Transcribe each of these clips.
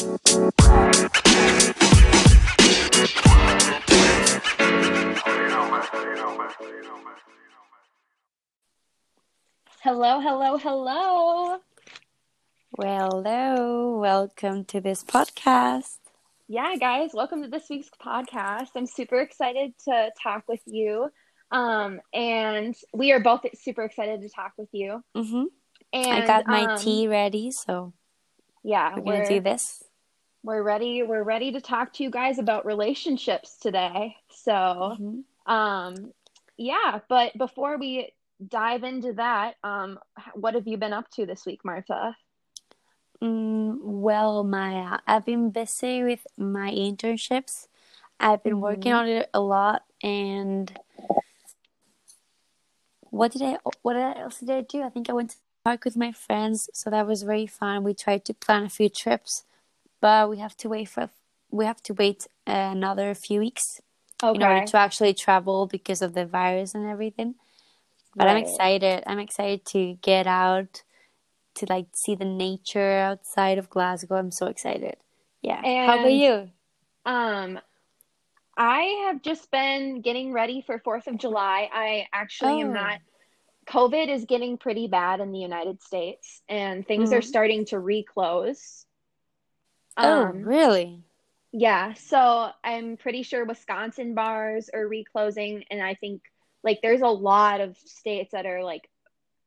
Hello, hello, hello. Well, hello. Welcome to this podcast. Yeah, guys, welcome to this week's podcast. I'm super excited to talk with you. Um, and we are both super excited to talk with you. Mm-hmm. And I got my um, tea ready, so Yeah, we're gonna do this. We're ready. We're ready to talk to you guys about relationships today. So, Mhm. um, yeah, but before we dive into that, um, what have you been up to this week, Martha? Mm, well, Maya, I've been busy with my internships. I've been working Mhm. on it a lot, and what did I? What else did I do? I think I went to park with my friends, so that was very fun. We tried to plan a few trips, but we have to wait for we have to wait another few weeks in order to actually travel because of the virus and everything. But I'm excited. I'm excited to get out to like see the nature outside of Glasgow. I'm so excited. Yeah. How about you? Um, I have just been getting ready for 4th of July. I actually am Oh. not. COVID is getting pretty bad in the United States, and things are hmm starting to reclose. Oh, Um, really? yeah, so I'm pretty sure Wisconsin bars are reclosing, and I think like there's a lot of states that are like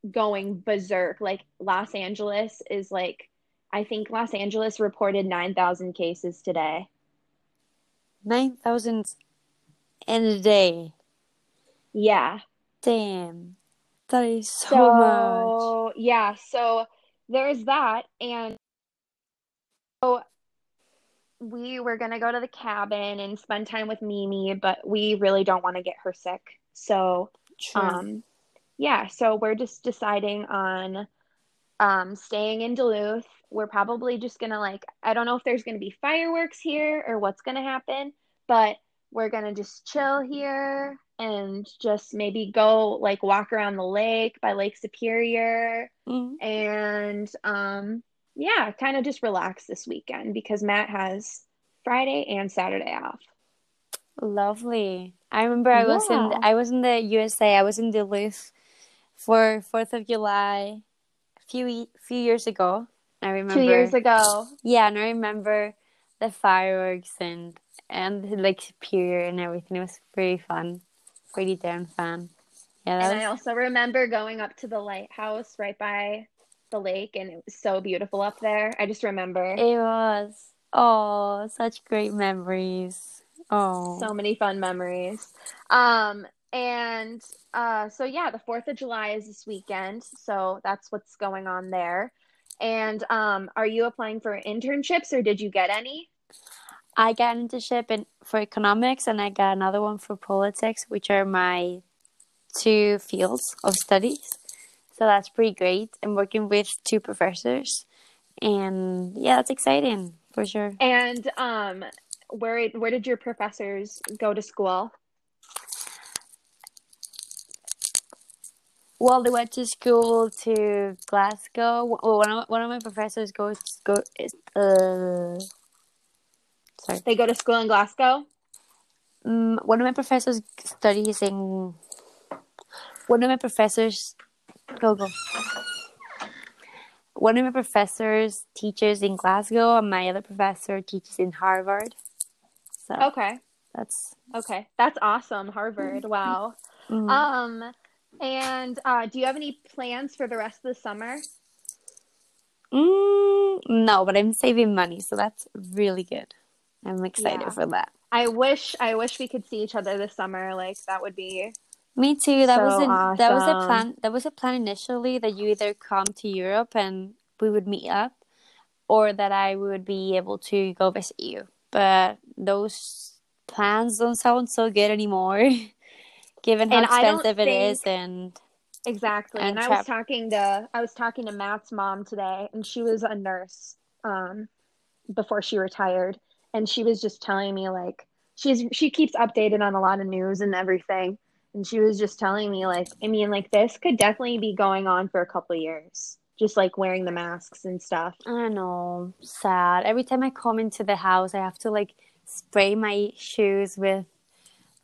going berserk. Like Los Angeles is like, I think Los Angeles reported 9,000 cases today. Nine thousand in a day. Yeah. Damn. That is so much. Yeah, so there's that. And so we were going to go to the cabin and spend time with Mimi, but we really don't want to get her sick. So, True. um, yeah, so we're just deciding on um, staying in Duluth. We're probably just gonna like, I don't know if there's gonna be fireworks here or what's gonna happen, but we're gonna just chill here and just maybe go like walk around the lake by Lake Superior Mm. and um, yeah, kind of just relax this weekend because Matt has Friday and Saturday off. Lovely. I remember I was in I was in the USA. I was in Duluth for Fourth of July a few few years ago. I remember. Two years ago. Yeah, and I remember the fireworks and and Lake Superior and everything. It was pretty fun, pretty damn fun. Yeah, And I also remember going up to the lighthouse right by the lake, and it was so beautiful up there. I just remember It was. Oh, such great memories. Oh, so many fun memories. Um, and uh, so yeah, the 4th of July is this weekend, so that's what's going on there. And um, are you applying for internships or did you get any? I got an internship in for economics and I got another one for politics, which are my two fields of studies. So that's pretty great. I'm working with two professors, and yeah, that's exciting for sure. And um, where where did your professors go to school? Well, they went to school to Glasgow. Well, one of one of my professors goes go uh sorry. They go to school in Glasgow. Um, one of my professors studies in. One of my professors, go go. One of my professors teaches in Glasgow, and my other professor teaches in Harvard. So Okay. that's. Okay. That's awesome. Harvard. Wow. mm. Um, and uh, do you have any plans for the rest of the summer? Mm, no, but I'm saving money, so that's really good. I'm excited Yeah. for that. I wish I wish we could see each other this summer. Like that would be Me too. That was So a, that was a plan. That was a plan initially that you either come to Europe and we would meet up, or that I would be able to go visit you. But those plans don't sound so good anymore, given how And expensive it is. think- And exactly. And And I was talking to I was talking to Matt's mom today, and she was a nurse um before she retired, and she was just telling me like she's she keeps updated on a lot of news and everything. And she was just telling me like I mean like this could definitely be going on for a couple of years. just like wearing the masks and stuff. I know, sad. Every time I come into the house, I have to like spray my shoes with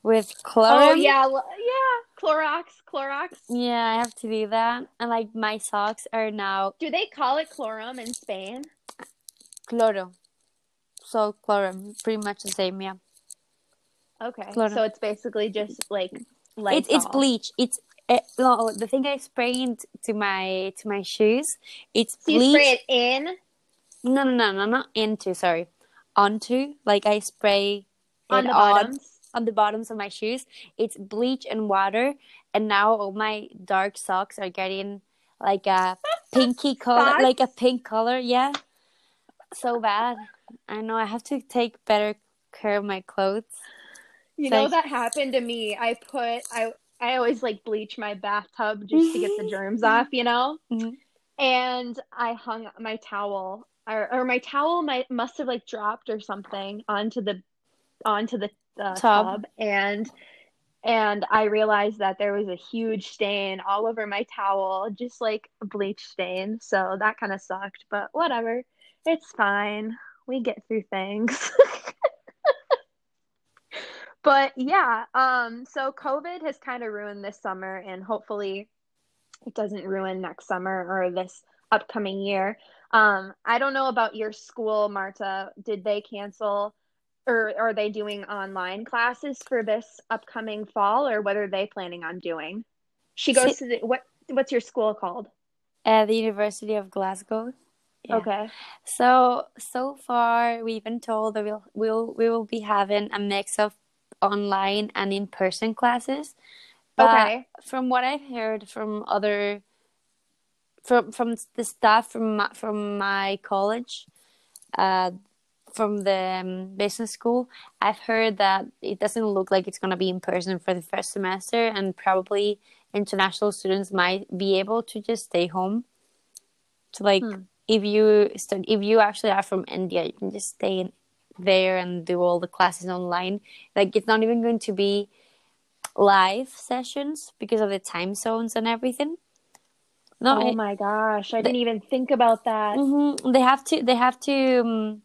with oh, chlorine. Oh yeah, yeah, Clorox, Clorox. Yeah, I have to do that. And like my socks are now Do they call it chlorum in Spain? cloro. So chlorine, pretty much the same, yeah. Okay, Chloro. so it's basically just like It's it's Lysol. bleach. It's uh, no, the thing I sprayed to my to my shoes. It's So you bleach. spray it in. No, no, no, no, not into. Sorry, onto. Like I spray On it the bottoms? on the bottoms of my shoes. It's bleach and water, and now all my dark socks are getting like a pinky color, Spots? like a pink color. Yeah, so bad. I know. I have to take better care of my clothes. You know that happened to me. I put I I always like bleach my bathtub just to get the germs off, you know? Mhm. And I hung my towel or, or my towel might must have like dropped or something onto the onto the uh, Tub. tub and and I realized that there was a huge stain all over my towel, just like a bleach stain. So that kind of sucked, but whatever. It's fine. We get through things. but yeah, um so COVID has kind of ruined this summer and hopefully it doesn't ruin next summer or this upcoming year. Um I don't know about your school, Marta. Did they cancel or are they doing online classes for this upcoming fall or what are they planning on doing? She goes to the what what's your school called? At the University of Glasgow. Yeah. Okay. So so far, we've been told that we'll we'll we will be having a mix of online and in person classes. But Okay. from what I've heard from other from from the staff from my, from my college, uh, from the um, business school, I've heard that it doesn't look like it's gonna be in person for the first semester, and probably international students might be able to just stay home. So like Hmm. if you stud- if you actually are from India, you can just stay in there and do all the classes online. Like it's not even going to be live sessions because of the time zones and everything. No, oh my gosh, I didn't even think about that. Mhm. They have to. They have to. Um,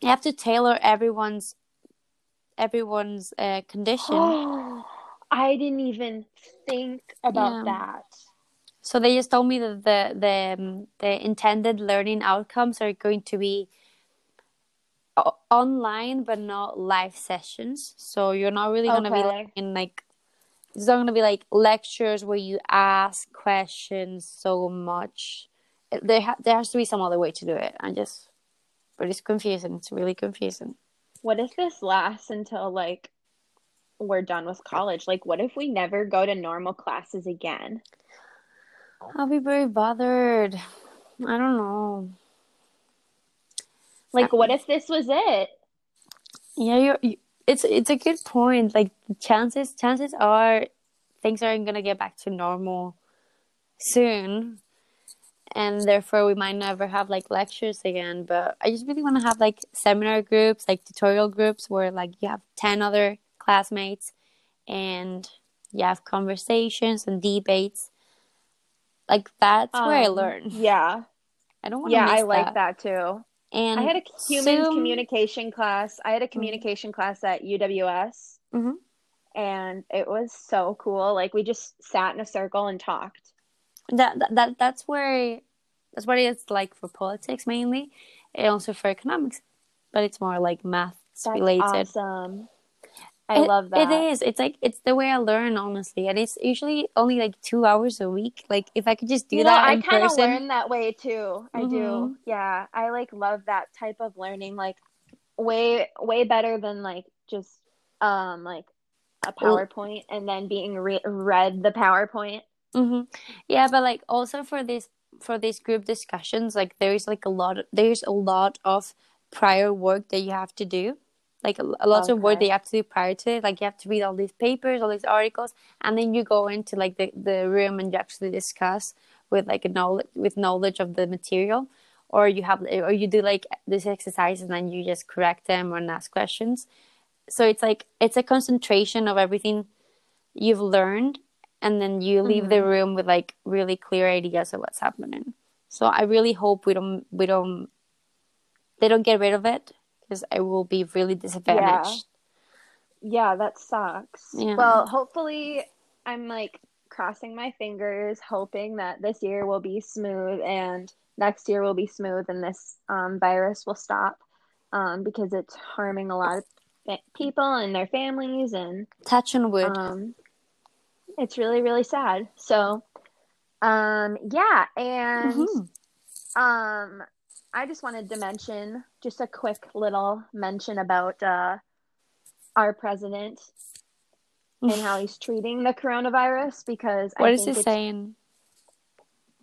they have to tailor everyone's everyone's uh, condition. I didn't even think about Yeah. that. so they just told me that the the um, the intended learning outcomes are going to be online, but not live sessions. So you're not really gonna be Okay. like in like. It's not gonna be like lectures where you ask questions so much. There ha- there has to be some other way to do it. I just, but it's confusing. It's really confusing. What if this lasts until like we're done with college? Like, what if we never go to normal classes again? I'll be very bothered. I don't know. Like, what if this was it? Yeah, you're, you, it's it's a good point. Like chances chances are things aren't gonna get back to normal soon, and therefore we might never have like lectures again. But I just really want to have like seminar groups, like tutorial groups, where like you have ten other classmates, and you have conversations and debates. Like that's where I Um, learn. Yeah. I don't want to Yeah, I like that too. And I had a human communication class. I had a communication class at UWS, Mhm. and it was so cool. Like, we just sat in a circle and talked. that, that that that's where that's what it's like for politics mainly and also for economics but it's more like maths That's related awesome. I It- love that. it is it's like it's the way i learn honestly and it's usually only like two hours a week like if i could just do you know, that I in kind of person learn that way too. I Mhm. do. Yeah, I like love that type of learning. Like way way better than like just um like a PowerPoint and then being re- read the PowerPoint. hmm yeah but like also for this for these group discussions like there is like a lot there's a lot of prior work that you have to do like a, a lot of work Okay. that you have to do prior to it. Like you have to read all these papers all these articles and then you go into like the, the room and you actually discuss with like a knowledge with knowledge of the material or you have or you do like this exercise and then you just correct them and ask questions. So it's like it's a concentration of everything you've learned and then you leave the mm-hmm. room with like really clear ideas of what's happening. So I really hope we don't we don't they don't get rid of it because I will be really disadvantaged. Yeah, yeah that sucks. Yeah. Well, hopefully, I'm like crossing my fingers, hoping that this year will be smooth and next year will be smooth and this um, virus will stop um, because it's harming a lot of people and their families and touch on wood. Um, it's really really sad. So, um, yeah, and mm-hmm. um, I just wanted to mention just a quick little mention about uh, our president and how he's treating the coronavirus because what I is he saying?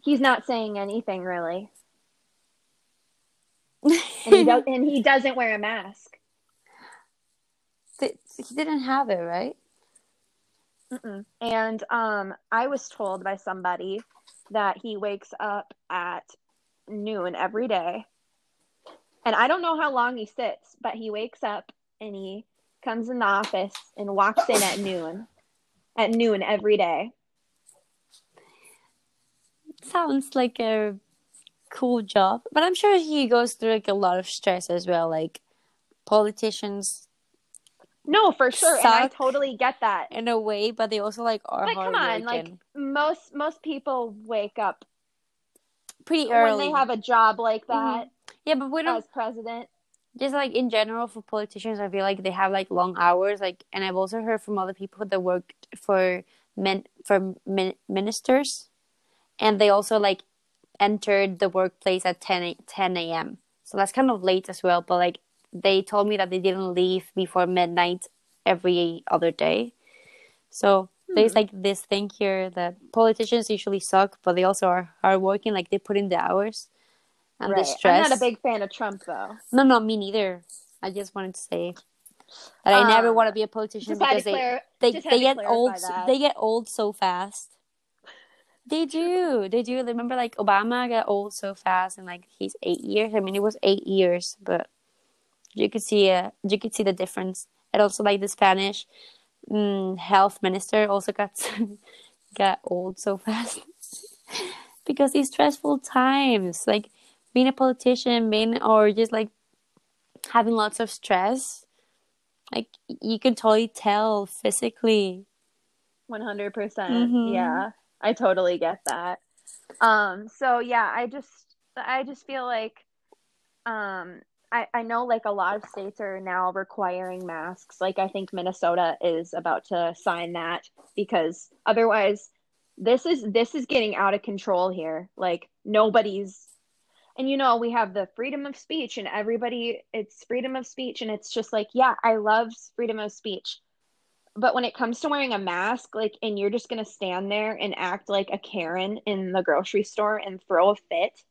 He's not saying anything really, and he does, and he doesn't wear a mask. He didn't have it, right? Mm-mm. And um, I was told by somebody that he wakes up at noon every day. And I don't know how long he sits, but he wakes up and he comes in the office and walks in at noon. At noon every day. Sounds like a cool job. But I'm sure he goes through like a lot of stress as well. Like politicians no, for sure, and I totally get that in a way, but they also like are. Like, come on, like most most people wake up pretty early when they have a job like that. Mm-hmm. Yeah, but we don't as president. Just like in general for politicians, I feel like they have like long hours. Like, and I've also heard from other people that worked for men for min- ministers, and they also like entered the workplace at 10 10 a.m. So that's kind of late as well. But like they told me that they didn't leave before midnight every other day. So. There's like this thing here that politicians usually suck, but they also are hardworking. Like they put in the hours and right. the stress. I'm not a big fan of Trump though. No, no, me neither. I just wanted to say that um, I never um, want to be a politician because they they, they get old. That. They get old so fast. They do. They do. Remember, like Obama got old so fast, and like he's eight years. I mean, it was eight years, but you could see uh, you could see the difference. And also like the Spanish mm, health minister also got got old so fast because these stressful times, like being a politician, being or just like having lots of stress, like you can totally tell physically. One hundred percent. Mm-hmm. Yeah, I totally get that. Um. So yeah, I just I just feel like um I, I know like a lot of states are now requiring masks. Like I think Minnesota is about to sign that because otherwise this is this is getting out of control here. Like nobody's and you know we have the freedom of speech and everybody it's freedom of speech and it's just like yeah i love freedom of speech but when it comes to wearing a mask like and you're just going to stand there and act like a karen in the grocery store and throw a fit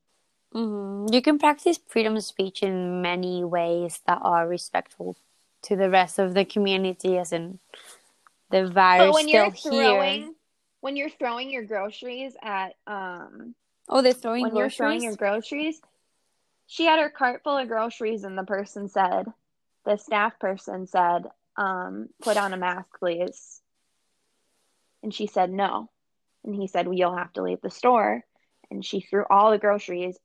Mm-hmm. You can practice freedom of speech in many ways that are respectful to the rest of the community, as in the virus but when still you're throwing, here. When you're throwing your groceries at um oh, they're throwing when groceries? you're throwing your groceries. She had her cart full of groceries, and the person said, the staff person said, um, "Put on a mask, please." And she said no, and he said, well, "You'll have to leave the store." And she threw all the groceries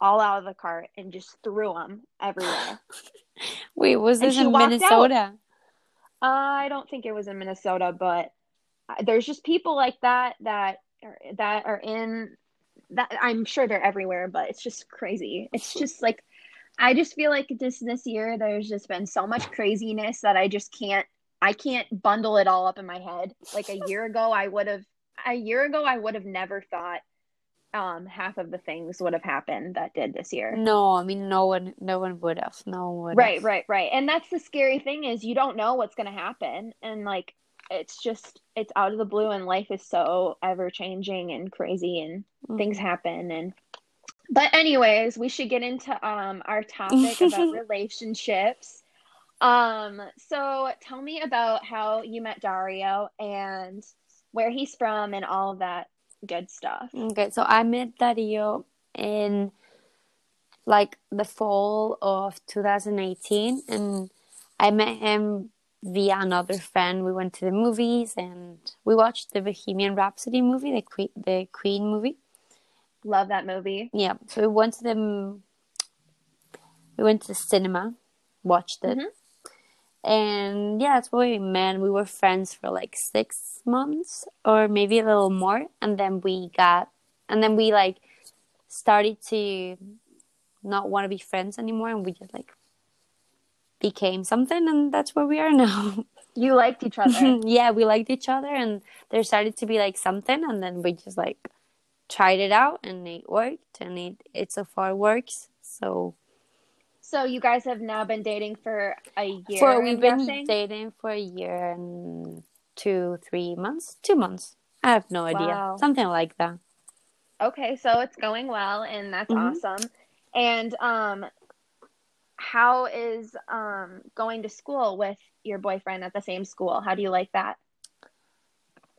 all out of the cart and just threw them everywhere. Wait, was this in Minnesota? Uh, I don't think it was in Minnesota, but there's just people like that that are, that are in that I'm sure they're everywhere, but it's just crazy. It's just like I just feel like this this year there's just been so much craziness that I just can't I can't bundle it all up in my head. Like a year ago I would have a year ago I would have never thought um half of the things would have happened that did this year. No, I mean no one no one would have. No one Right, have. right, right. And that's the scary thing is you don't know what's going to happen and like it's just it's out of the blue and life is so ever changing and crazy and mm-hmm. things happen and but anyways, we should get into um our topic about relationships. Um so tell me about how you met Dario and where he's from and all of that good stuff. Okay, so I met Dario in like the fall of 2018 and I met him via another friend. We went to the movies and we watched the Bohemian Rhapsody movie, the Queen, the Queen movie. Love that movie. Yeah, so we went to the we went to the cinema, watched it, Mhm. And yeah, that's where we met. We were friends for like six months or maybe a little more, and then we got, and then we like started to not want to be friends anymore, and we just like became something, and that's where we are now. You liked each other. yeah, we liked each other, and there started to be like something, and then we just like tried it out, and it worked, and it it so far works. So so you guys have now been dating for a year. for we've been guessing? dating for a year and two, three months, two months. I have no idea, Wow. something like that. Okay, so it's going well, and that's Mhm. awesome. And um, how is um going to school with your boyfriend at the same school? How do you like that?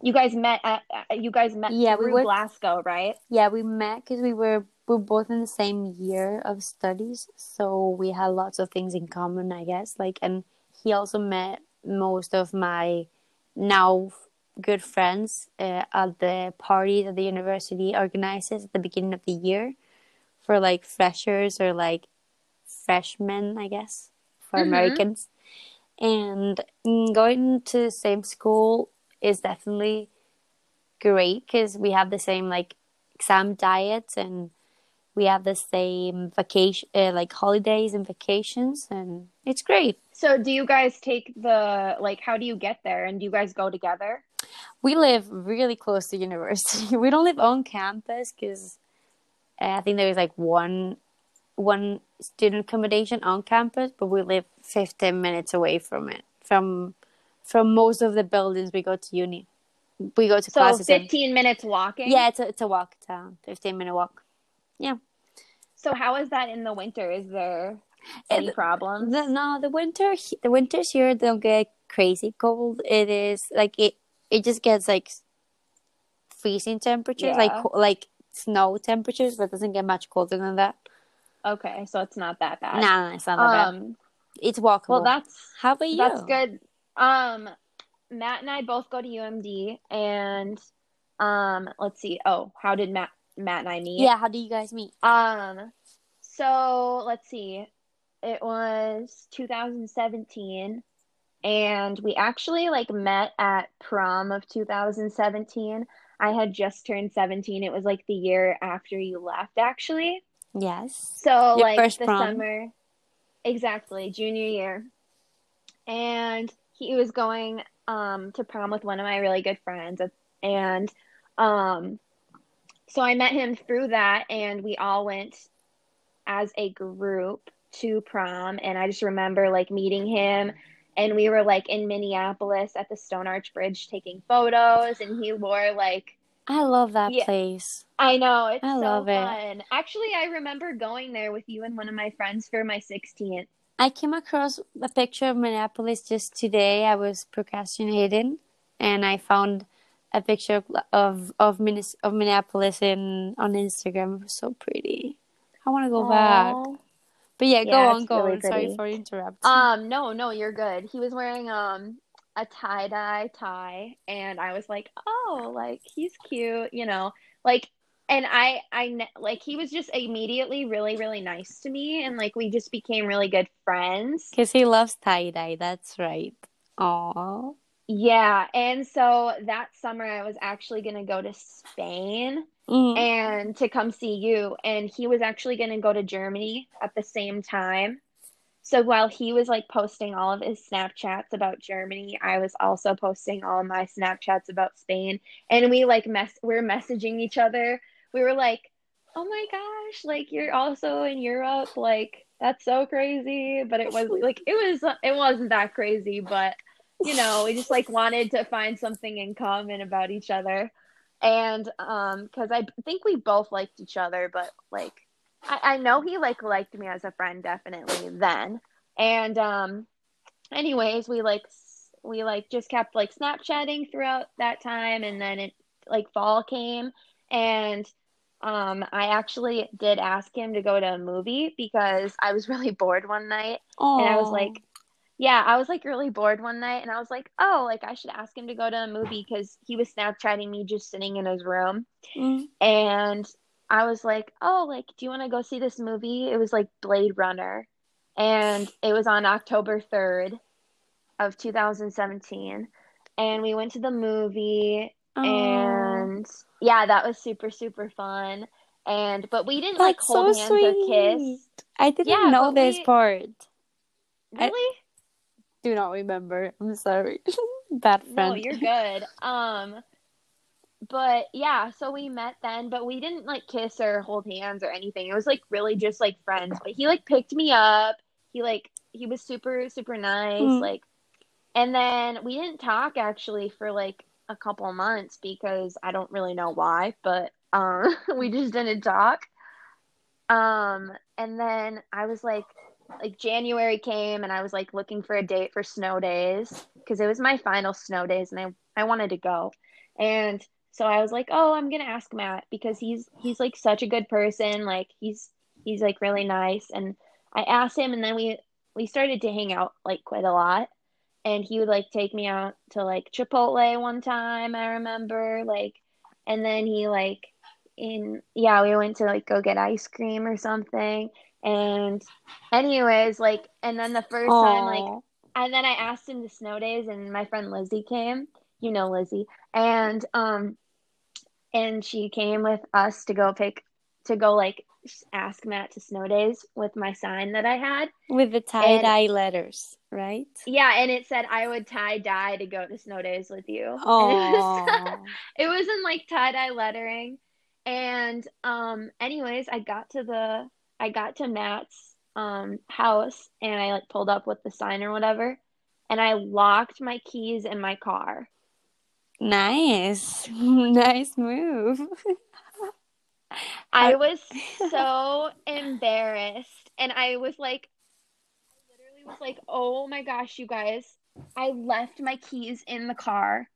You guys met at uh, you guys met Yeah, we went- Glasgow, right? Yeah, we met because we were we were both in the same year of studies, so we had lots of things in common, I guess. Like, and he also met most of my now good friends uh, at the party that the university organizes at the beginning of the year for like freshers or like freshmen, I guess, for Mhm. Americans. And mm, going to the same school is definitely great because we have the same like exam diets and we have the same vacation uh, like holidays and vacations and it's great. So do you guys take the like how do you get there? And do you guys go together? we live really close to university. We don't live on campus because i think there's like one one student accommodation on campus but we live 15 minutes away from it from from most of the buildings we go to uni we go to So classes in. 15 minutes walking? yeah it's a, it's a walk down 15 minute walk Yeah. So how is that in the winter? Is there any problems? The, no, the winter, the winters here don't get crazy cold. It is like it, it just gets like freezing temperatures, like Yeah. co- like snow temperatures, but it doesn't get much colder than that. Okay, so it's not that bad. no, it's not that bad. Um It's walkable. well that's How about you? That's good. Um, Matt and I both go to UMD, and um, let's see. Oh, how did Matt Matt and I meet? Yeah, how do you guys meet? Um, so let's see. It was 2017, and we actually like met at prom of 2017. I had just turned 17. It was like the year after you left, actually. Yes. So Your like the prom. summer, exactly junior year, and he was going um to prom with one of my really good friends, and um, so I met him through that, and we all went as a group to prom, and I just remember like meeting him. And we were like in Minneapolis at the Stone Arch Bridge taking photos, and he wore like I love that Yeah. place. I know it's I so love it. fun. Actually, I remember going there with you and one of my friends for my 16th. I came across a picture of Minneapolis just today. I was procrastinating, and I found a picture of of of, Minnes- of Minneapolis in on Instagram. It was so pretty. I want to go back. But yeah, go on, go really on. Sorry for interrupting. Um, no, no, you're good. He was wearing um a tie dye tie, and I was like, oh, like he's cute, you know, like. And I, I like he was just immediately really, really nice to me, and like we just became really good friends. Because he loves tie dye. That's right. Aww. Yeah, and so that summer I was actually gonna go to Spain. Mhm. and to come see you. And he was actually going to go to Germany at the same time. So while he was like posting all of his Snapchats about Germany, I was also posting all my Snapchats about Spain. And we like mess we are messaging each other. We were like, "Oh my gosh, like you're also in Europe. Like that's so crazy." But it was like it was it wasn't that crazy, but you know, we just like wanted to find something in common about each other and um because i think we both liked each other but like I, I know he like liked me as a friend definitely then and um anyways we like we like just kept like snapchatting throughout that time and then it like fall came and um i actually did ask him to go to a movie because i was really bored one night and I was like, yeah, I was like really bored one night, and I was like, oh, like I should ask him to go to a movie because he was Snapchatting me just sitting in his room, Mm. and I was like, "Oh, like do you want to go see this movie?" It was like Blade Runner. And it was on October 3rd of 2017. And we went to the movie Oh, and yeah, that was super super fun. And but we didn't like hold so hands or kiss. I didn't Yeah, know this we- part. I- Really? Do not remember. I'm sorry. Bad friend. No, you're good. Um, but yeah, so we met then, but we didn't like kiss or hold hands or anything. It was like really just like friends. But he like picked me up. He like he was super super nice. Mm. Like, and then we didn't talk actually for like a couple months because I don't really know why, but um, we just didn't talk. Um, and then I was like, like January came and I was like looking for a date for snow days because it was my final snow days and I I wanted to go. And so I was like, "Oh, I'm to ask Matt because he's he's like such a good person, like he's he's like really nice." And I asked him and then we we started to hang out like quite a lot. And he would like take me out to like Chipotle one time, I remember, like and then he like in yeah, we went to like go get ice cream or something. And anyways, like and then the first time like and then I asked him the snow days, and my friend Lizzie came. You know Lizzie, and um, and she came with us to go pick to go like ask Matt to snow days with my sign that I had. with the tie dye letters, right? Yeah, and it said I would tie dye to go to snow days with you. And it Oh, it was in like tie dye lettering, and um, anyways, I got to the I got to Matt's um house, and I like pulled up with the sign or whatever, and I locked my keys in my car. nice, nice move. I was so embarrassed. And I was like, I literally was like, oh my gosh, you guys, I left my keys in the car.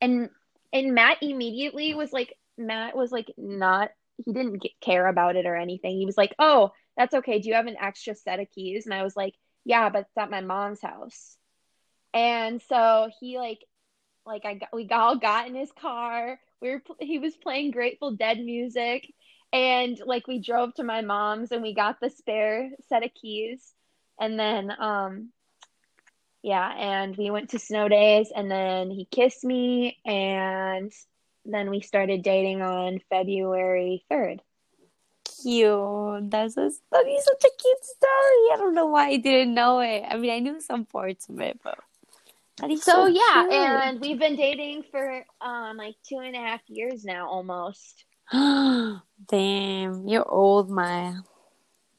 And and Matt immediately was like, Matt was like, not, he didn't get, care about it or anything. He was like, oh, that's okay. Do you have an extra set of keys? And I was like, yeah, but it's at my mom's house. And so he like, like I got, we all got in his car. We were, he was playing Grateful Dead music and like we drove to my mom's and we got the spare set of keys and then um yeah and we went to snow days and then he kissed me and then we started dating on February 3rd. Cute. That's a, such a cute story. I don't know why I didn't know it. I mean, I knew some parts of it, but So, so, yeah, cute. and we've been dating for um like two and a half years now almost. Damn, you're old, Maya.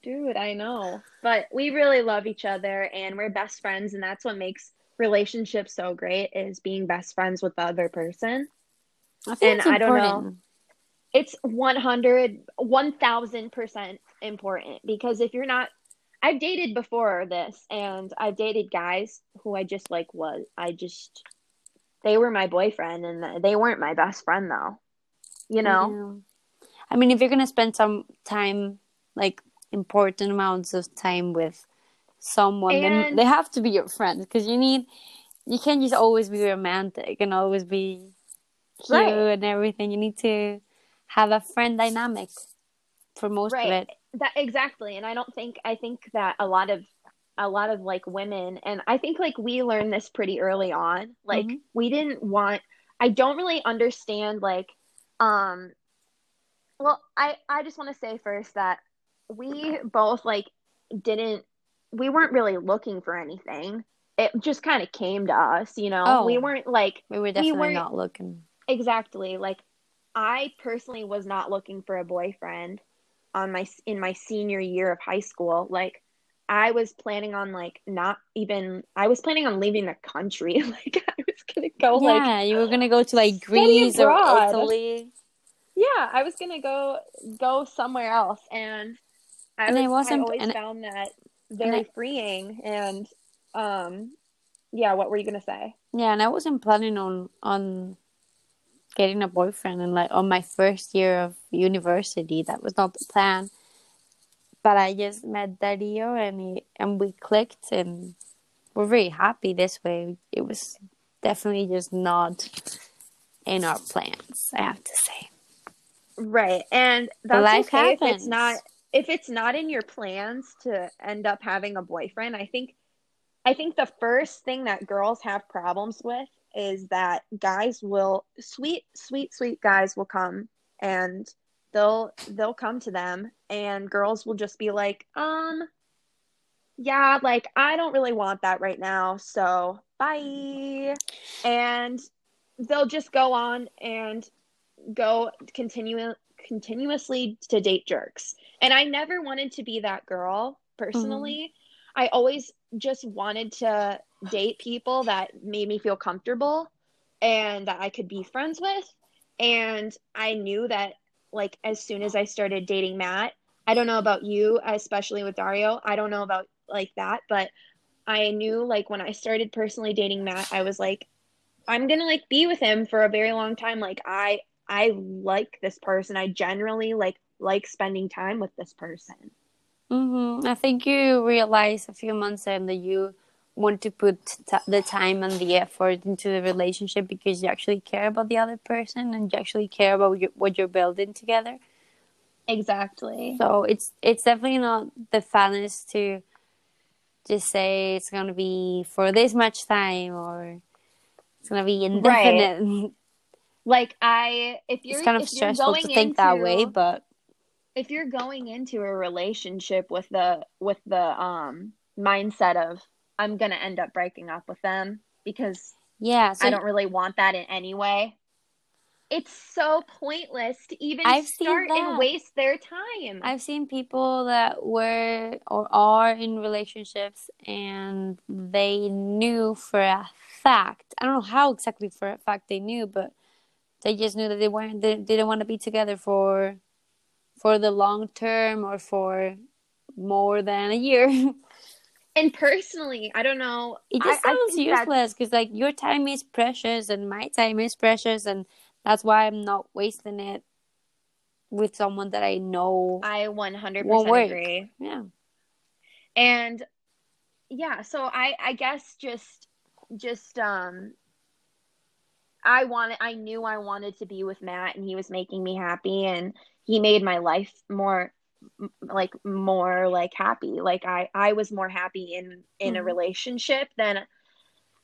Dude, I know. But we really love each other and we're best friends and that's what makes relationships so great is being best friends with the other person. I think And it's I don't know. It's 100 1000% important because if you're not I've dated before this and I've dated guys who I just like was I just they were my boyfriend and they weren't my best friend though. You know? Yeah. I mean, if you're gonna spend some time, like important amounts of time with someone, then they have to be your friends because you need. You can't just always be romantic and always be cute Right. and everything. You need to have a friend dynamic for most of it. That exactly. And I don't think I think that a lot of a lot of like women and I think like we learned this pretty early on. Like Mhm. we didn't want I don't really understand like um well, I I just want to say first that we both like didn't we weren't really looking for anything. It just kind of came to us, you know. Oh. We weren't like We were definitely weren't- not looking. Exactly. Like I personally was not looking for a boyfriend on my in my senior year of high school. Like I was planning on like not even I was planning on leaving the country. Like I was to go like yeah, you were gonna go to like Greece or. Italy. yeah, I was to go go somewhere else and I And was, I wasn't- always and- found that very I- freeing and um yeah, what were you to say? Yeah, and I wasn't planning on on getting a boyfriend and like on my first year of university. That was not the plan. But I just met Dario and he, and we clicked and we're very happy this way. It was definitely just not in our plans, I have to say. Right. And that's life okay if it's not if it's not in your plans to end up having a boyfriend. I think I think the first thing that girls have problems with is that guys will sweet sweet sweet guys will come and they'll they'll come to them and girls will just be like, "Um yeah, like I don't really want that right now. So, bye." And they'll just go on and go continue continuously to date jerks. And I never wanted to be that girl personally. I always just wanted to date people that made me feel comfortable and that I could be friends with. And I knew that like as soon as I started dating Matt, I don't know about you, especially with Dario. I don't know about like that, but I knew like when I started personally dating Matt, I was like I'm to like be with him for a very long time. Like I I like this person. I generally like like spending time with this person. Hmm I think you realize a few months in that you want to put t- the time and the effort into the relationship because you actually care about the other person and you actually care about what you're, what you're building together. Exactly. So it's it's definitely not the funnest to just say it's gonna be for this much time or it's gonna be indefinite. Right. Like I if you're It's kind of stressful going to think that way, but if you're going into a relationship with the with the um mindset of I'm going to end up breaking up with them because yeah. So I don't really want that in any way. It's so pointless to even I've start and waste their time. I've seen people that were or are in relationships and they knew for a fact. I don't know how exactly for a fact they knew, but they just knew that they weren't they didn't want to be together for for the long term or for more than a year. and personally, I don't know. it just I sounds that- useless because like your time is precious and my time is precious and that's why I'm not wasting it with someone that I know. I 100% Won't work. agree. yeah. and yeah so i i guess just just um i wanted i knew i wanted to be with matt and he was making me happy and he made my life more like more like happy. Like i i was more happy in in a Mhm. relationship than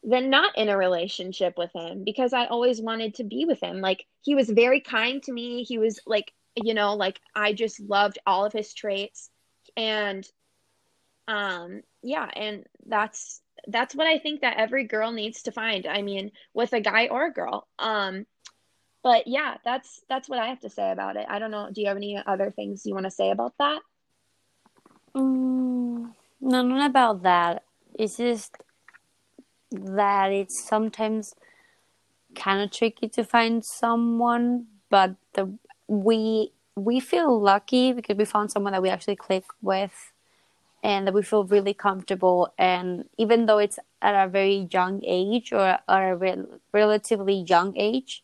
than not in a relationship with him because i always wanted to be with him. Like he was very kind to me. He was like you know like i just loved all of his traits. And um yeah and that's that's what i think that every girl needs to find. I mean with a guy or a girl um but yeah that's that's what i have to say about it. I don't know. Do you have any other things you want to say about that? Mm, no, not about that. It's just that it's sometimes kind of tricky to find someone, but the we we feel lucky because we found someone that we actually click with and that we feel really comfortable. And even though it's at a very young age or, at a rel- relatively young age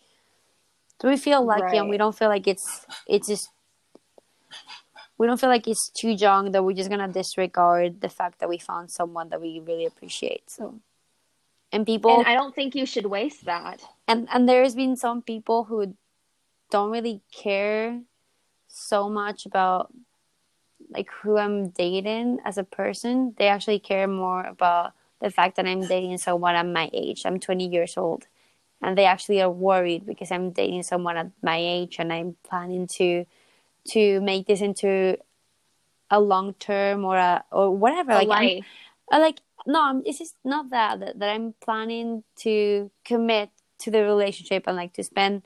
we feel lucky and we don't feel like it's it's just we don't feel like it's too young that we're just gonna disregard the fact that we found someone that we really appreciate. So, and people and i don't think you should waste that and and there's been some people who don't really care so much about like who I'm dating as a person. They actually care more about the fact that I'm dating someone at my age. I'm 20 years old, and they actually are worried because I'm dating someone at my age and I'm planning to to make this into a long term or a or whatever. a like I'm- uh, like no, I'm, it's just not that, that that I'm planning to commit to the relationship and like to spend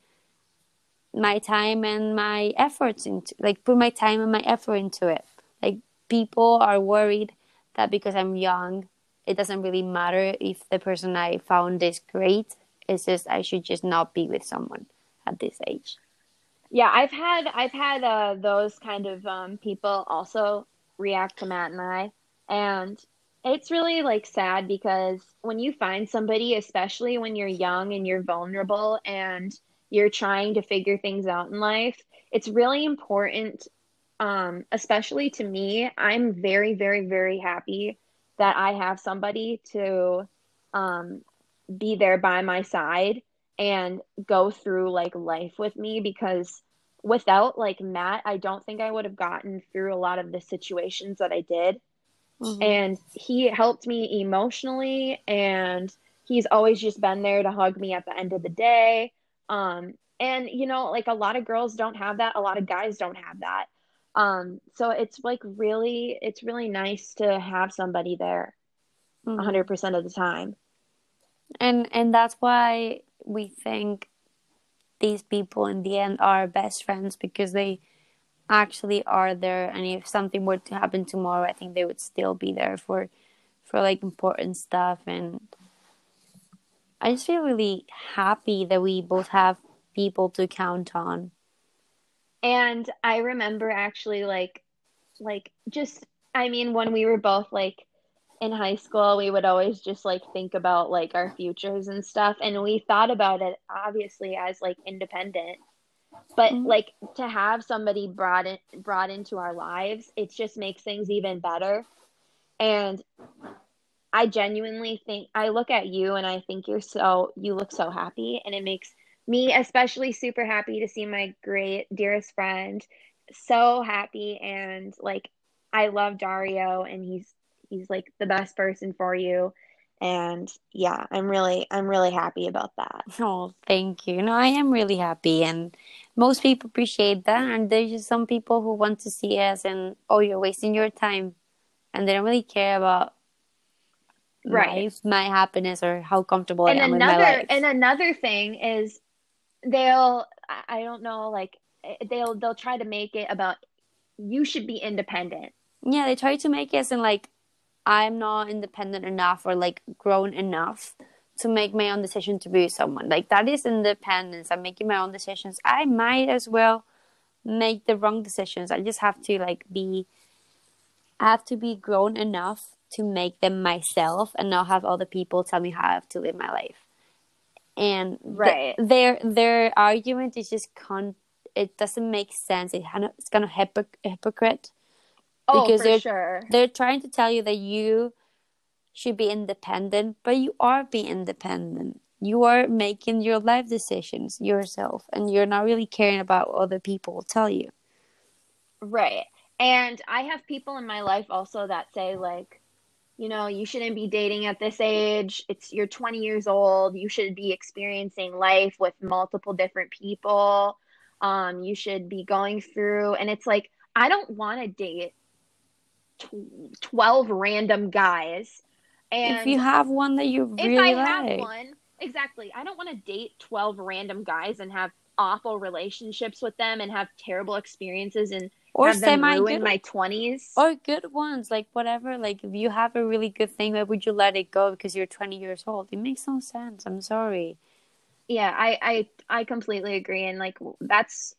my time and my efforts into like put my time and my effort into it. Like people are worried that because I'm young, it doesn't really matter if the person I found is great. It's just I should just not be with someone at this age. Yeah, I've had I've had uh, those kind of um, people also react to Matt and I, and it's really like sad because when you find somebody, especially when you're young and you're vulnerable and you're trying to figure things out in life, it's really important. Um, especially to me, I'm very, very, very happy that I have somebody to um, be there by my side and go through like life with me because without like Matt, I don't think I would have gotten through a lot of the situations that I did. Mm-hmm. And he helped me emotionally and he's always just been there to hug me at the end of the day. Um, and you know, like a lot of girls don't have that, a lot of guys don't have that. Um, so it's like really it's really nice to have somebody there mm-hmm. 100% of the time. And and that's why we think these people in the end are best friends because they actually are there. And if something were to happen tomorrow i think they would still be there for for like important stuff. And i just feel really happy that we both have people to count on. And i remember actually like like just i mean when we were both like in high school we would always just like think about like our futures and stuff and we thought about it obviously as like independent but mm-hmm. like to have somebody brought in brought into our lives it just makes things even better and i genuinely think i look at you and i think you're so you look so happy and it makes me especially super happy to see my great dearest friend so happy and like i love dario and he's he's like the best person for you and yeah i'm really i'm really happy about that oh thank you no i am really happy and most people appreciate that and there's just some people who want to see us and oh you're wasting your time and they don't really care about right life, my happiness or how comfortable and I am another, in my life. And another thing is they'll I don't know like eh, they'll they'll try to make it about you should be independent. Yeah, they try to make it and like I'm not independent enough or like grown enough to make my own decision to be someone. Like that is independence. I'm making my own decisions. I might as well make the wrong decisions. I just have to like be I have to be grown enough to make them myself and not have other people tell me how I have to live my life. And right. Th- their their argument is just con it doesn't make sense. It, it's kind of hypoc- hypocrite Oh, because they're sure. they're trying to tell you that you should be independent, but you are being independent. You are making your life decisions yourself, and you're not really caring about what other people will tell you. Right. And I have people in my life also that say like, you know, you shouldn't be dating at this age. It's you're 20 years old. You should be experiencing life with multiple different people. Um, you should be going through, and it's like I don't want to date 12 random guys. And if you have one that you really if I like. have one, exactly. I don't want to date 12 random guys and have awful relationships with them and have terrible experiences and or have them ruin my 20s. Or good ones, like whatever. Like if you have a really good thing, why would you let it go because you're 20 years old? It makes no sense. I'm sorry. Yeah, I I I completely agree and like that's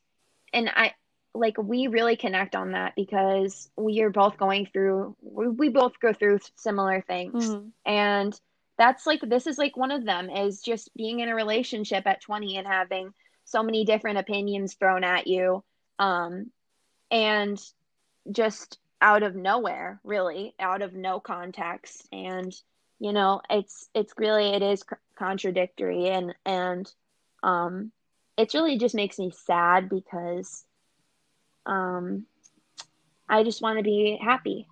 and I like we really connect on that because we are both going through we, we both go through similar things. Mm-hmm. and that's like this is like one of them is just being in a relationship at 20 and having so many different opinions thrown at you um and just out of nowhere really out of no context. And you know it's it's really it is contradictory. And and um it really just makes me sad because um, I just want to be happy.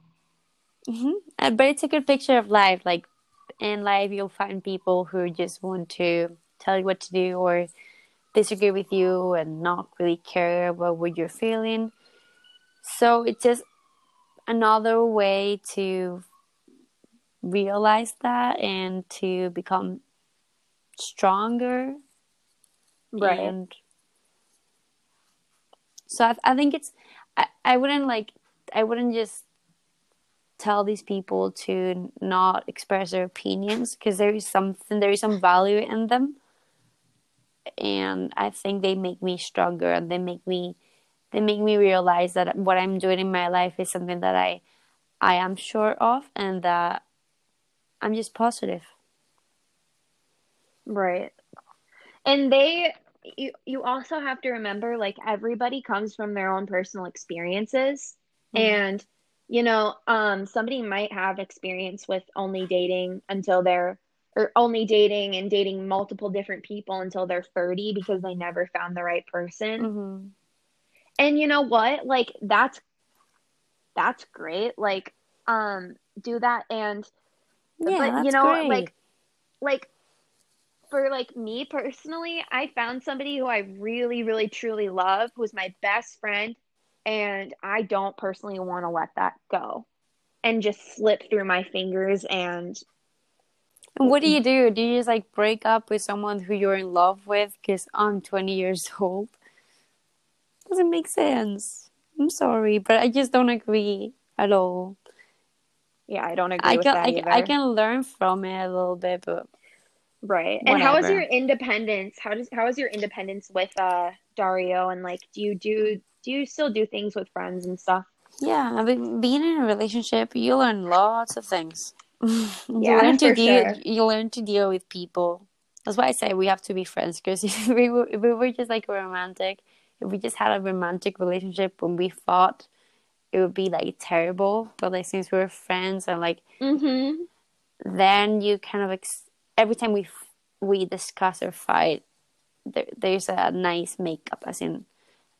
Mm-hmm. But it's a good picture of life. Like in life, you'll find people who just want to tell you what to do or disagree with you and not really care about what you're feeling. So it's just another way to realize that and to become stronger right and so I, I think it's I, I wouldn't like I wouldn't just tell these people to not express their opinions because there is something there is some value in them. And i think they make me stronger and they make me they make me realize that what i'm doing in my life is something that i i am sure of and that i'm just positive. Right. And they you you also have to remember like everybody comes from their own personal experiences mm-hmm. and you know um somebody might have experience with only dating until they're or only dating and dating multiple different people until they're 30 because they never found the right person mm-hmm. And you know what? Like that's that's great. Like um do that and Yeah, but you know great. like like for like me personally, I found somebody who I really really truly love who's my best friend and I don't personally want to let that go and just slip through my fingers and what do you do? Do you just like break up with someone who you're in love with? Because I'm 20 years old. Doesn't make sense. I'm sorry, but I just don't agree at all. yeah, I don't agree I with can that I. I can learn from it a little bit, but Right. And how is your independence? How does how is your independence with uh Dario and like do you do do you still do things with friends and stuff? yeah, I mean, being in a relationship, you learn lots of things. you Yeah, learn to deal. sure. You learn to deal with people. That's why I say we have to be friends. Because if we were, if we were just like romantic, if we just had a romantic relationship when we fought, it would be like terrible. But like since we're friends and like Mm-hmm. then you kind of ex- every time we f- we discuss or fight, there, there's a nice makeup. As in,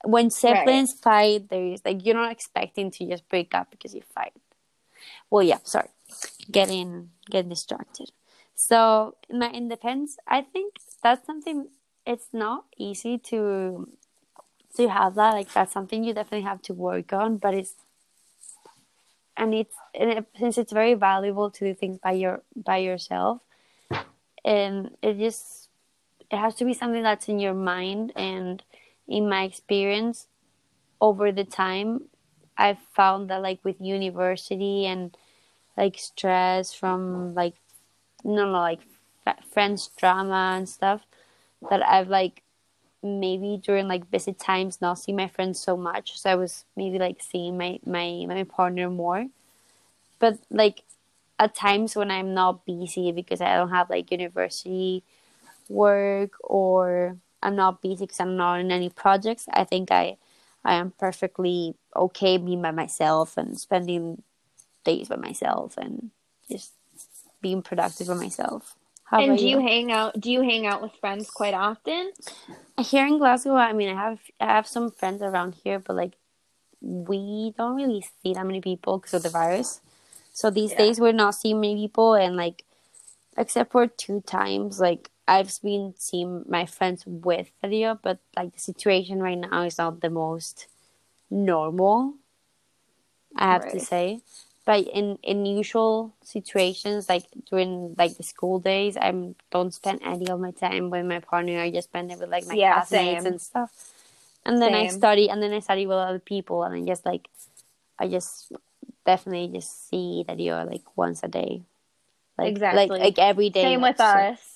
when siblings fight, there's like you're not expecting to just break up because you fight. Well, yeah, sorry, getting getting distracted. So my independence, I think that's something. It's not easy to to have that. Like that's something you definitely have to work on, but it's and it's and it, since it's very valuable to do things by your by yourself and it just it has to be something that's in your mind and in my experience over the time i've found that like with university and like stress from like no no like friends drama and stuff that i've like maybe during like busy times not see my friends so much. So i was maybe like seeing my my my partner more. But like at times when i'm not busy because i don't have like university work or i'm not busy because i'm not in any projects i think i i am perfectly okay being by myself and spending days by myself and just being productive by myself how And do you hang out do you hang out with friends quite often? here in Glasgow, I mean, I have I have some friends around here, but like we don't really see that many people because of the virus. So these Yeah. days we're not seeing many people, and like except for two times, like I've been seeing my friends with video, but like the situation right now is not the most normal. I have to say. But in, in usual situations, like during like the school days, I don't spend any of my time with my partner. I just spend it with like my Yeah, classmates same. and stuff. And then I study, and then I study with other people, and I just like, I just definitely just see that you're like once a day, like Exactly. like like every day. Same with so- us.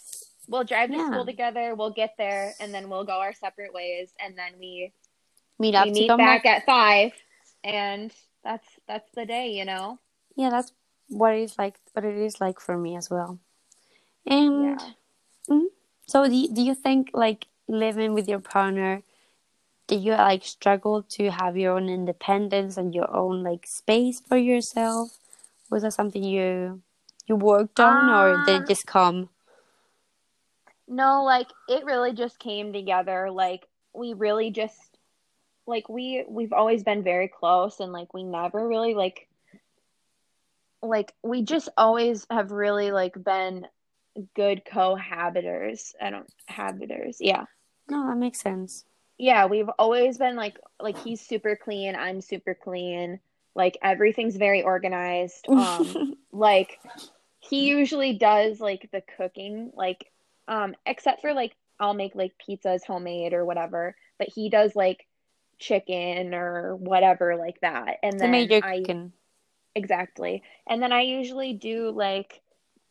We'll drive to Yeah. school together, we'll get there, and then we'll go our separate ways and then we Meet up we meet back at five and that's that's the day, you know? Yeah, that's what it is like. What it is like for me as well. And Yeah. Mhm. So do do you think like living with your partner, do you like struggle to have your own independence and your own like space for yourself? Was that something you you worked on or did it uh, just come? No, like it really just came together. Like we really just like we we've always been very close and like we never really like like we just always have really like been good cohabitors. I don't habiters. Yeah. No, that makes sense. Yeah, we've always been like like he's super clean, I'm super clean. Like everything's very organized. Um like he usually does like the cooking like um except for like I'll make like pizzas homemade or whatever, but he does like chicken or whatever like that. And the then major I cooking. exactly. And then I usually do like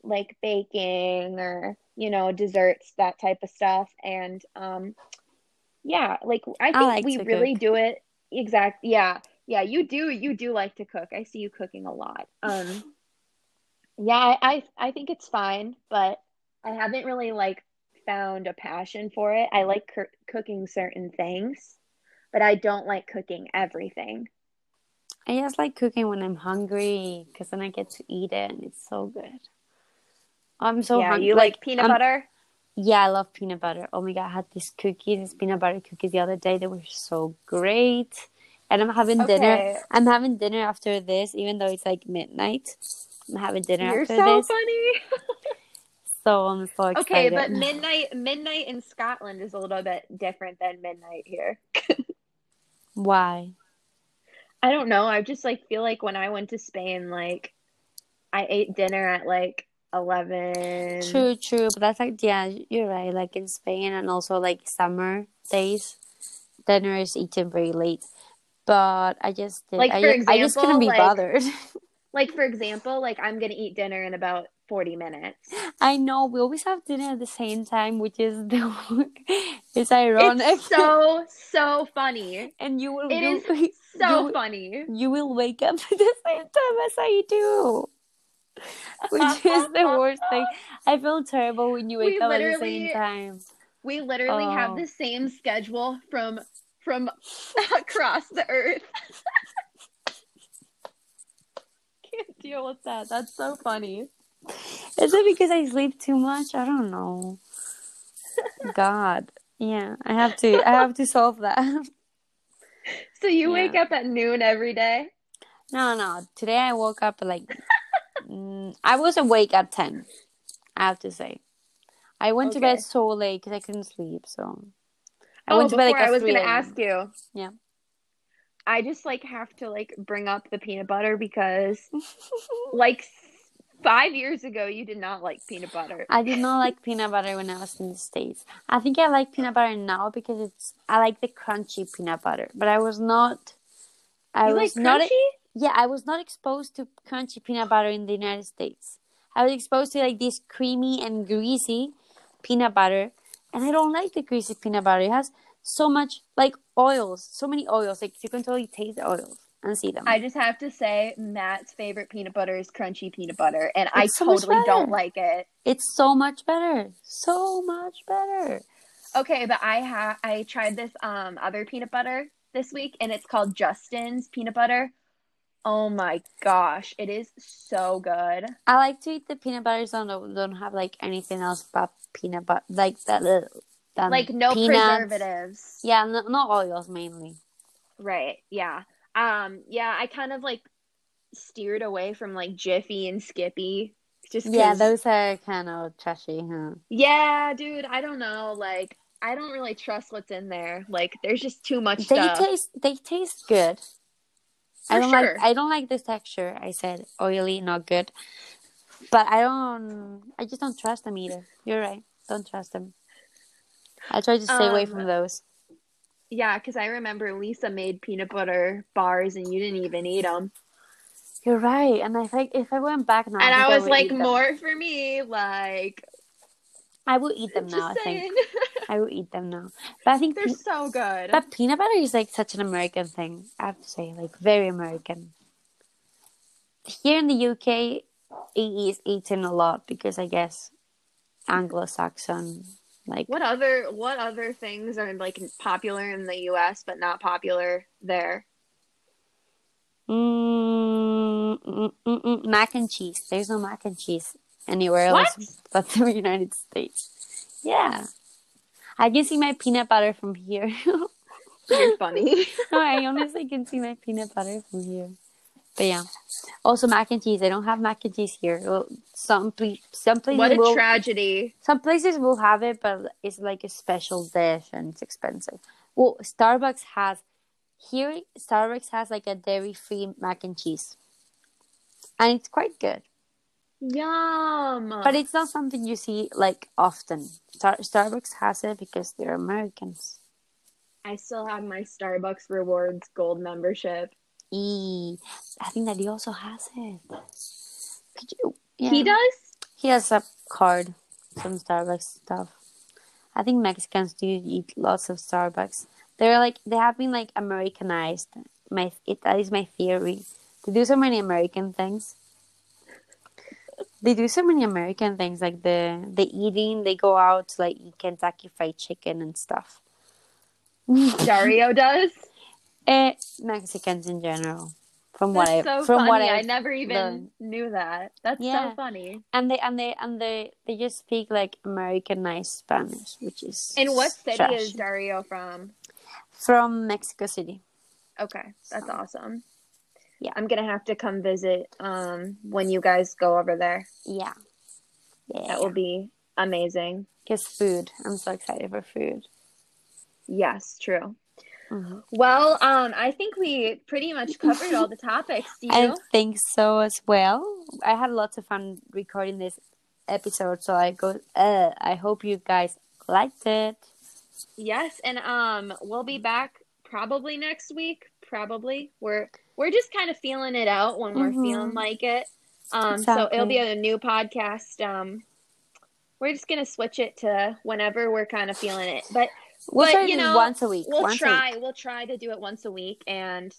like baking or you know desserts that type of stuff and um yeah, like I think like we really cook. do it exact yeah. Yeah, you do you do like to cook. I see you cooking a lot. Um yeah, I I, I think it's fine, but I haven't really like found a passion for it. I like cooking certain things, but I don't like cooking everything. I just like cooking when I'm hungry because then I get to eat it and it's so good. I'm so yeah, hungry. you like, peanut I'm- butter? Yeah, I love peanut butter. Oh my god, I had these cookies, these peanut butter cookies the other day. They were so great. And I'm having dinner. I'm having dinner after this, even though it's like midnight. I'm having dinner after this. You're so funny. so I'm so excited. Okay, but midnight midnight in Scotland is a little bit different than midnight here. why? I don't know. I just like feel like when I went to Spain, like I ate dinner at like eleven. True, true. But that's like, yeah, you're right. Like in Spain and also like summer days, dinner is eaten very late. But I just. Like, I, for ju- I just couldn't be like- bothered. Like for example, like I'm gonna eat dinner in about forty minutes. I know we always have dinner at the same time, which is the it's ironic. It's so so funny. and you will It you, is so you, funny. you will wake up at the same time as I do. Which is the worst thing. I feel terrible when you wake We up at the same time. We literally have Oh. the same schedule from from across the earth. Can't deal with that. That's so funny. Is it because I sleep too much? I don't know. God. Yeah, I have to I have to solve that. So you Yeah. wake up at noon every day? No, no. Today I woke up at like mm, I was awake at 10. I have to say. I went to bed so late cuz I couldn't sleep, so I oh, went to bed like I was gonna ask you. Yeah. I just like have to like bring up the peanut butter because like five years ago you did not like peanut butter. I did not like peanut butter when I was in the States. I think I like peanut butter now because it's I like the crunchy peanut butter, but I was not I you was like not crunchy? Yeah, I was not exposed to crunchy peanut butter in the United States. I was exposed to like this creamy and greasy peanut butter, and I don't like the greasy peanut butter. It has so much like oils, so many oils. Like you can totally taste the oils and see them. I just have to say Matt's favorite peanut butter is crunchy peanut butter, and I so totally don't like it. it's so much better, so much better. Okay, but I ha I tried this um other peanut butter this week, and it's called Justin's peanut butter. Oh my gosh, it is so good. I like to eat the peanut butters that don't, don't have like anything else but peanut butter, like that. Than Like no peanuts. preservatives. Yeah, no, no oils mainly. Right. Yeah. Um. Yeah. I kind of like steered away from like Jiffy and Skippy. Just 'cause- Yeah, those are kind of trashy, huh? Yeah, dude. I don't know. Like, I don't really trust what's in there. Like, there's just too much They stuff. taste they taste good. I don't sure. like I don't like the texture. I said oily, not good. But I don't I just don't trust them either. You're right. Don't trust them. I try to stay away Um, from those. yeah, because I remember Lisa made peanut butter bars and you didn't even eat them. You're right. And I think if I went back now, and think I was like, them. more for me. Like, I will eat them just now. I saying. think I will eat them now. But I think They're pe- so good. But peanut butter is like such an American thing. I have to say, like very American. Here in the UK, it is eaten a lot because I guess Anglo-Saxon, like What other what other things are like popular in the U.S. but not popular there? mm, mm, mm, mm, mac and cheese. There's no mac and cheese anywhere else but the United States. Yeah, I can see my peanut butter from here. You're funny. no, I honestly can see my peanut butter from here. But yeah, also mac and cheese. I don't have mac and cheese here. Well, some ple- some places what a will tragedy. some places will have it, but it's like a special dish and it's expensive. Well, Starbucks has here. Starbucks has like a dairy-free mac and cheese, and it's quite good. Yum. But it's not something you see like often. Star- Starbucks has it because they're Americans. I still have my Starbucks rewards gold membership. E, I think that he also has it. Could you? Yeah. He does? He has a card, some Starbucks stuff. I think Mexicans do eat lots of Starbucks. They're like they have been like Americanized. My it, that is my theory. They do so many American things. They do so many American things like the the eating. They go out to like eat Kentucky Fried Chicken and stuff. Dario does? Eh, Mexicans in general. From what That's I so from funny. what I I never even learned. knew that. That's Yeah. so funny. and they and they and they they just speak like Americanized Spanish, which is And what city trash. is Dario from? from Mexico City. Okay, that's So, awesome. Yeah. I'm gonna have to come visit um when you guys go over there. Yeah, yeah. That will be amazing. Because food, I'm so excited for food. Yes, true. Mhm. Well, um, I think we pretty much covered all the topics. I think so as well. I had lots of fun recording this episode, so I go. Uh, I hope you guys liked it. Yes, and um, we'll be back probably next week. Probably we're we're just kind of feeling it out when we're Mhm. feeling like it. Um, so it'll be Exactly. a new podcast. Um, we're just gonna switch it to whenever we're kind of feeling it, but We'll But, you know, once a week. we'll once try. week. We'll try to do it once a week, and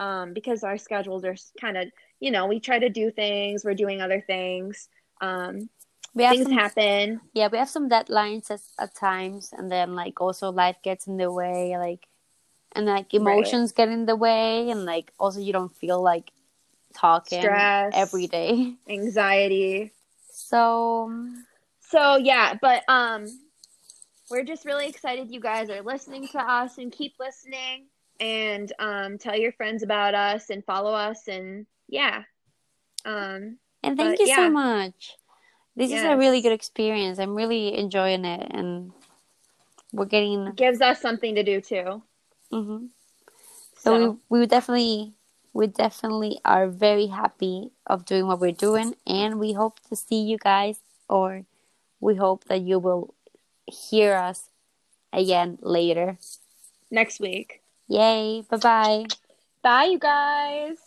um, because our schedules are kind of, you know, we try to do things. We're doing other things. Um, We have things some, happen. yeah, we have some deadlines at, at times, and then like also life gets in the way, like, and like emotions get in the way, and like also you don't feel like talking Stress. every day. Anxiety. So So yeah, but um we're just really excited you guys are listening to us and keep listening and um tell your friends about us and follow us and yeah. Um And thank But, you yeah. so much. This is a really good experience. I'm really enjoying it, and we're getting. gives us something to do too. Hmm So, So we we definitely we definitely are very happy of doing what we're doing, and we hope to see you guys, or we hope that you will hear us again later. next week. Yay! Bye bye. Bye you guys.